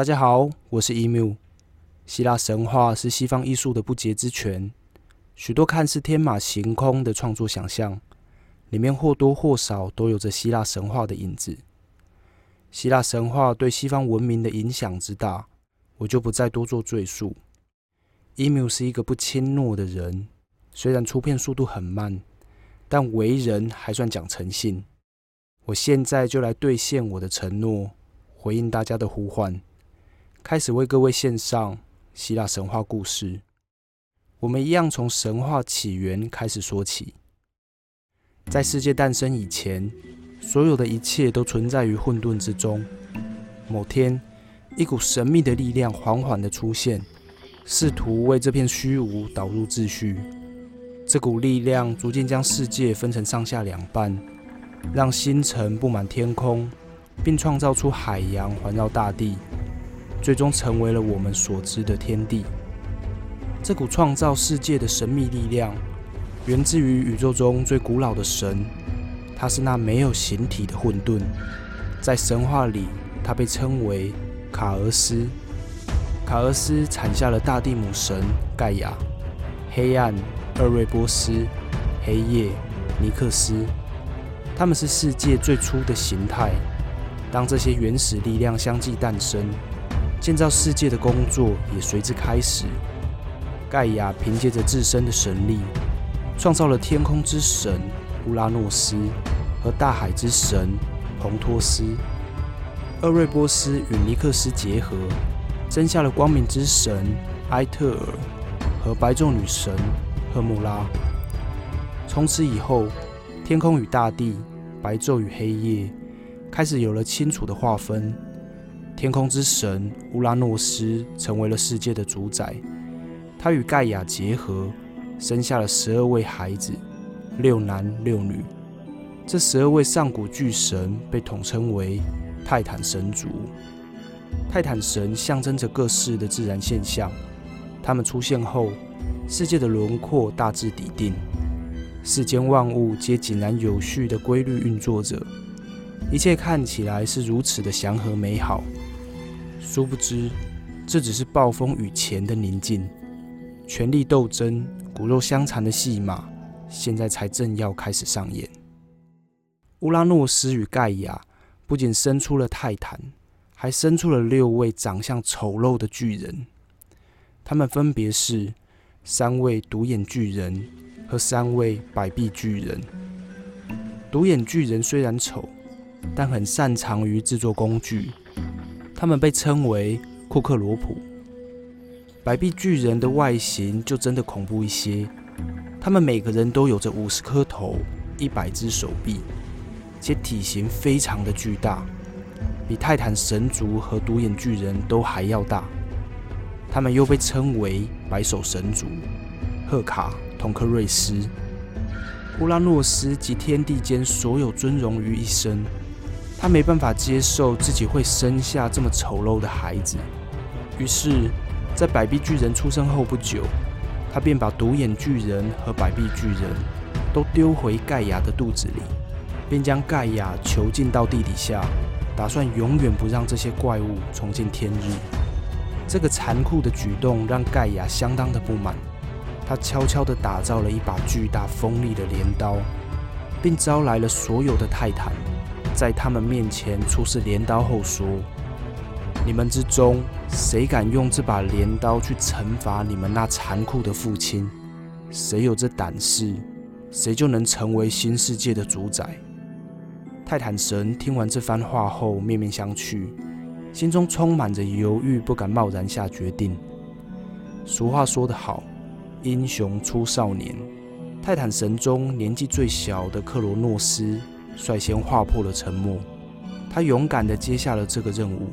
大家好，我是 Emu。希腊神话是西方艺术的不竭之泉，许多看似天马行空的创作想象，里面或多或少都有着希腊神话的影子。希腊神话对西方文明的影响之大，我就不再多做赘述。Emu 是一个不轻诺的人，虽然出片速度很慢，但为人还算讲诚信。我现在就来兑现我的承诺，回应大家的呼唤，开始为各位献上希腊神话故事。我们一样从神话起源开始说起。在世界诞生以前，所有的一切都存在于混沌之中。某天，一股神秘的力量缓缓的出现，试图为这片虚无导入秩序。这股力量逐渐将世界分成上下两半。让星辰布满天空，并创造出海洋环绕大地，最终成为了我们所知的天地。这股创造世界的神秘力量，源自于宇宙中最古老的神，它是那没有形体的混沌。在神话里，它被称为卡俄斯。卡俄斯产下了大地母神盖亚、黑暗厄瑞波斯、黑夜尼克斯。他们是世界最初的形态。当这些原始力量相继诞生，建造世界的工作也随之开始。盖亚凭借着自身的神力，创造了天空之神乌拉诺斯和大海之神蓬托斯。厄瑞波斯与尼克斯结合，生下了光明之神埃特尔和白昼女神赫穆拉。从此以后，天空与大地。白昼与黑夜开始有了清楚的划分。天空之神乌拉诺斯成为了世界的主宰，他与盖亚结合，生下了十二位孩子，六男六女。这十二位上古巨神被统称为泰坦神族。泰坦神象征着各式的自然现象，他们出现后，世界的轮廓大致底定。世间万物皆井然有序的规律运作着，一切看起来是如此的祥和美好。殊不知，这只是暴风雨前的宁静。权力斗争、骨肉相残的戏码，现在才正要开始上演。乌拉诺斯与盖亚不仅生出了泰坦，还生出了六位长相丑陋的巨人。他们分别是三位独眼巨人。和三位百臂巨人。独眼巨人虽然丑，但很擅长于制作工具。他们被称为库克罗普。百臂巨人的外形就真的恐怖一些。他们每个人都有着五十颗头、一百只手臂，且体型非常的巨大，比泰坦神族和独眼巨人都还要大。他们又被称为白手神族。赫卡。同克瑞斯、乌拉诺斯及天地间所有尊荣于一身，他没办法接受自己会生下这么丑陋的孩子。于是，在百臂巨人出生后不久，他便把独眼巨人和百臂巨人都丢回盖亚的肚子里，并将盖亚囚禁到地底下，打算永远不让这些怪物重见天日。这个残酷的举动让盖亚相当的不满。他悄悄地打造了一把巨大锋利的镰刀，并招来了所有的泰坦，在他们面前出示镰刀后说：“你们之中谁敢用这把镰刀去惩罚你们那残酷的父亲？谁有这胆识，谁就能成为新世界的主宰。”泰坦神听完这番话后面面相觑，心中充满着犹豫，不敢贸然下决定。俗话说得好。英雄出少年，泰坦神中年纪最小的克罗诺斯率先划破了沉默。他勇敢地接下了这个任务。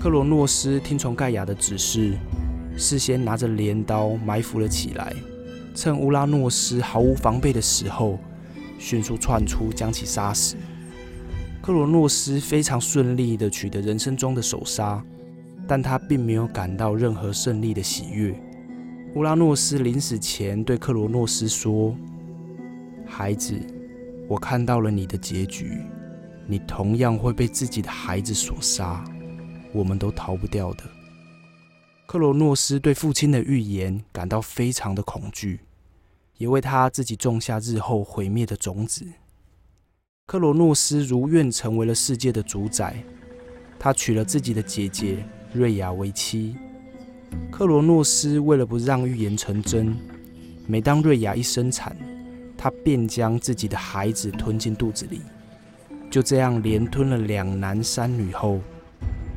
克罗诺斯听从盖亚的指示，事先拿着镰刀埋伏了起来，趁乌拉诺斯毫无防备的时候，迅速窜出将其杀死。克罗诺斯非常顺利地取得人生中的首杀，但他并没有感到任何胜利的喜悦。乌拉诺斯临死前对克罗诺斯说：“孩子，我看到了你的结局，你同样会被自己的孩子所杀。我们都逃不掉的。克罗诺斯对父亲的预言感到非常的恐惧，也为他自己种下日后毁灭的种子。克罗诺斯如愿成为了世界的主宰，他娶了自己的姐姐瑞亚为妻。克罗诺斯为了不让预言成真，每当瑞亚一生产，他便将自己的孩子吞进肚子里。就这样连吞了两男三女后，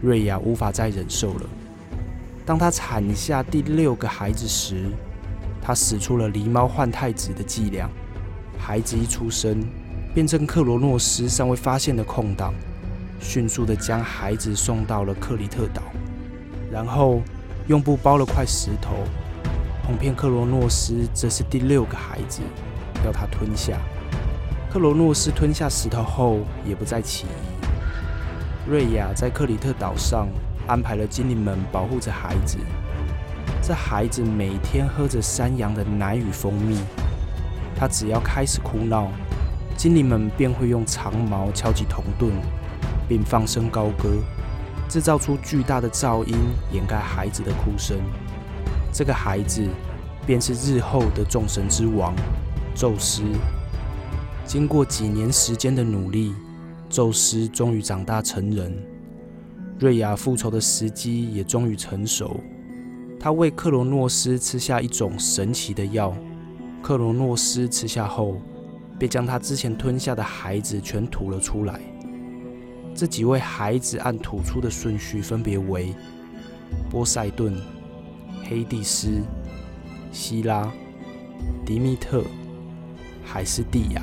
瑞亚无法再忍受了。当她产下第六个孩子时，她使出了狸猫换太子的伎俩。孩子一出生，便趁克罗诺斯尚未发现的空档，迅速地将孩子送到了克里特岛，然后用布包了块石头，哄骗克罗诺斯这是第六个孩子，要他吞下。克罗诺斯吞下石头后，也不再起疑。瑞亚在克里特岛上安排了精灵们保护着孩子。这孩子每天喝着山羊的奶与蜂蜜。他只要开始哭闹，精灵们便会用长矛敲击铜盾，并放声高歌，制造出巨大的噪音，掩盖孩子的哭声。这个孩子便是日后的众神之王宙斯。经过几年时间的努力，宙斯终于长大成人。瑞亚复仇的时机也终于成熟。他为克罗诺斯吃下一种神奇的药，克罗诺斯吃下后，便将他之前吞下的孩子全吐了出来。这几位孩子按吐出的顺序分别为波塞顿、黑帝斯、希拉、迪密特、还是蒂亚。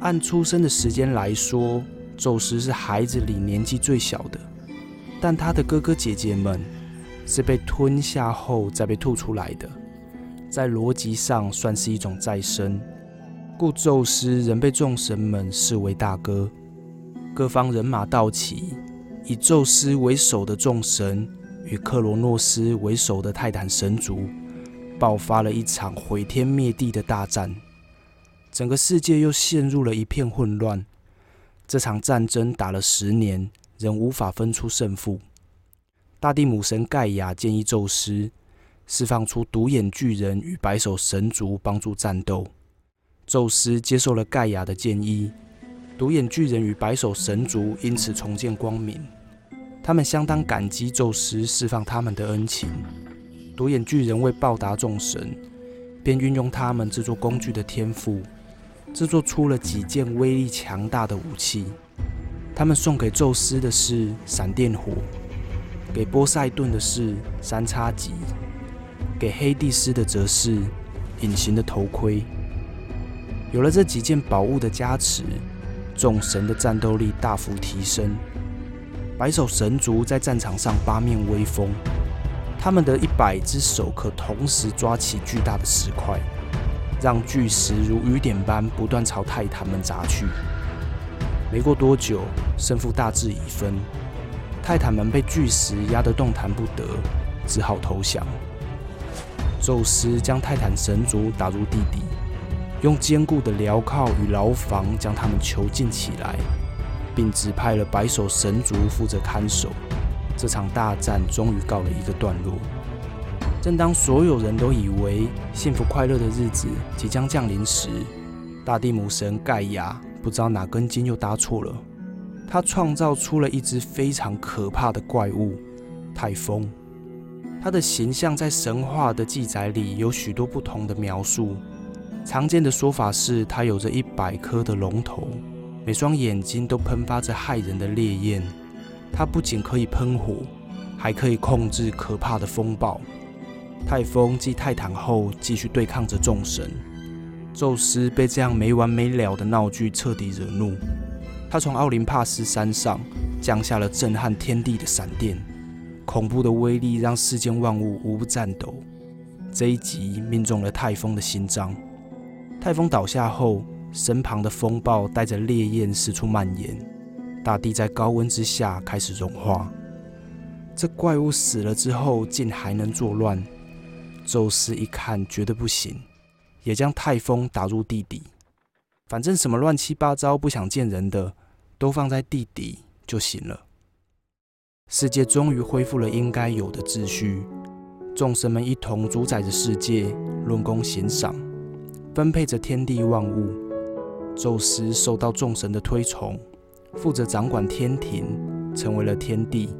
按出生的时间来说，宙斯是孩子里年纪最小的，但他的哥哥姐姐们是被吞下后再被吐出来的，在逻辑上算是一种再生，故宙斯仍被众神们视为大哥。各方人马到齐，以宙斯为首的众神与克罗诺斯为首的泰坦神族，爆发了一场毁天灭地的大战。整个世界又陷入了一片混乱。这场战争打了十年，仍无法分出胜负。大地母神盖亚建议宙斯释放出独眼巨人与白手神族帮助战斗。宙斯接受了盖亚的建议，独眼巨人与白手神族因此重见光明。他们相当感激宙斯释放他们的恩情。独眼巨人为报答众神，便运用他们制作工具的天赋。制作出了几件威力强大的武器。他们送给宙斯的是闪电火，给波塞顿的是三叉戟，给黑帝斯的则是隐形的头盔。有了这几件宝物的加持，众神的战斗力大幅提升。白手神族在战场上八面威风，他们的一百只手可同时抓起巨大的石块。让巨石如雨点般不断朝泰坦们砸去。没过多久，胜负大致已分，泰坦们被巨石压得动弹不得，只好投降。宙斯将泰坦神族打入地底，用坚固的镣铐与牢房将他们囚禁起来，并指派了白手神族负责看守。这场大战终于告了一个段落。正当所有人都以为幸福快乐的日子即将降临时，大地母神盖亚不知道哪根筋又搭错了。他创造出了一只非常可怕的怪物——泰风。它的形象在神话的记载里有许多不同的描述。常见的说法是，它有着一百颗的龙头，每双眼睛都喷发着骇人的烈焰。它不仅可以喷火，还可以控制可怕的风暴。泰风继泰坦后，继续对抗着众神。宙斯被这样没完没了的闹剧彻底惹怒，他从奥林帕斯山上降下了震撼天地的闪电，恐怖的威力让世间万物无不颤抖。这一击命中了泰风的心脏。泰风倒下后，身旁的风暴带着烈焰四处蔓延，大地在高温之下开始融化。这怪物死了之后，竟还能作乱。宙斯一看，觉得不行，也将泰风打入地底。反正什么乱七八糟不想见人的，都放在地底就行了。世界终于恢复了应该有的秩序。众神们一同主宰着世界，论功行赏，分配着天地万物。宙斯受到众神的推崇，负责掌管天庭，成为了天帝。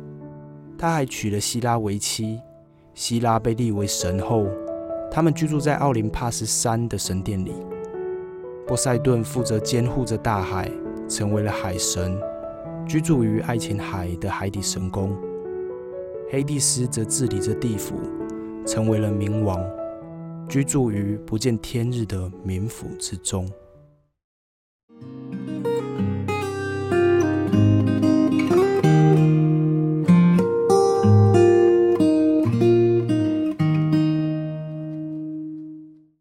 他还娶了希拉为妻，希拉被立为神后。他们居住在奥林帕斯山的神殿里。波塞顿负责监护着大海，成为了海神，居住于爱琴海的海底神宫。黑帝斯则治理着地府。成为了冥王，居住于不见天日的冥府之中。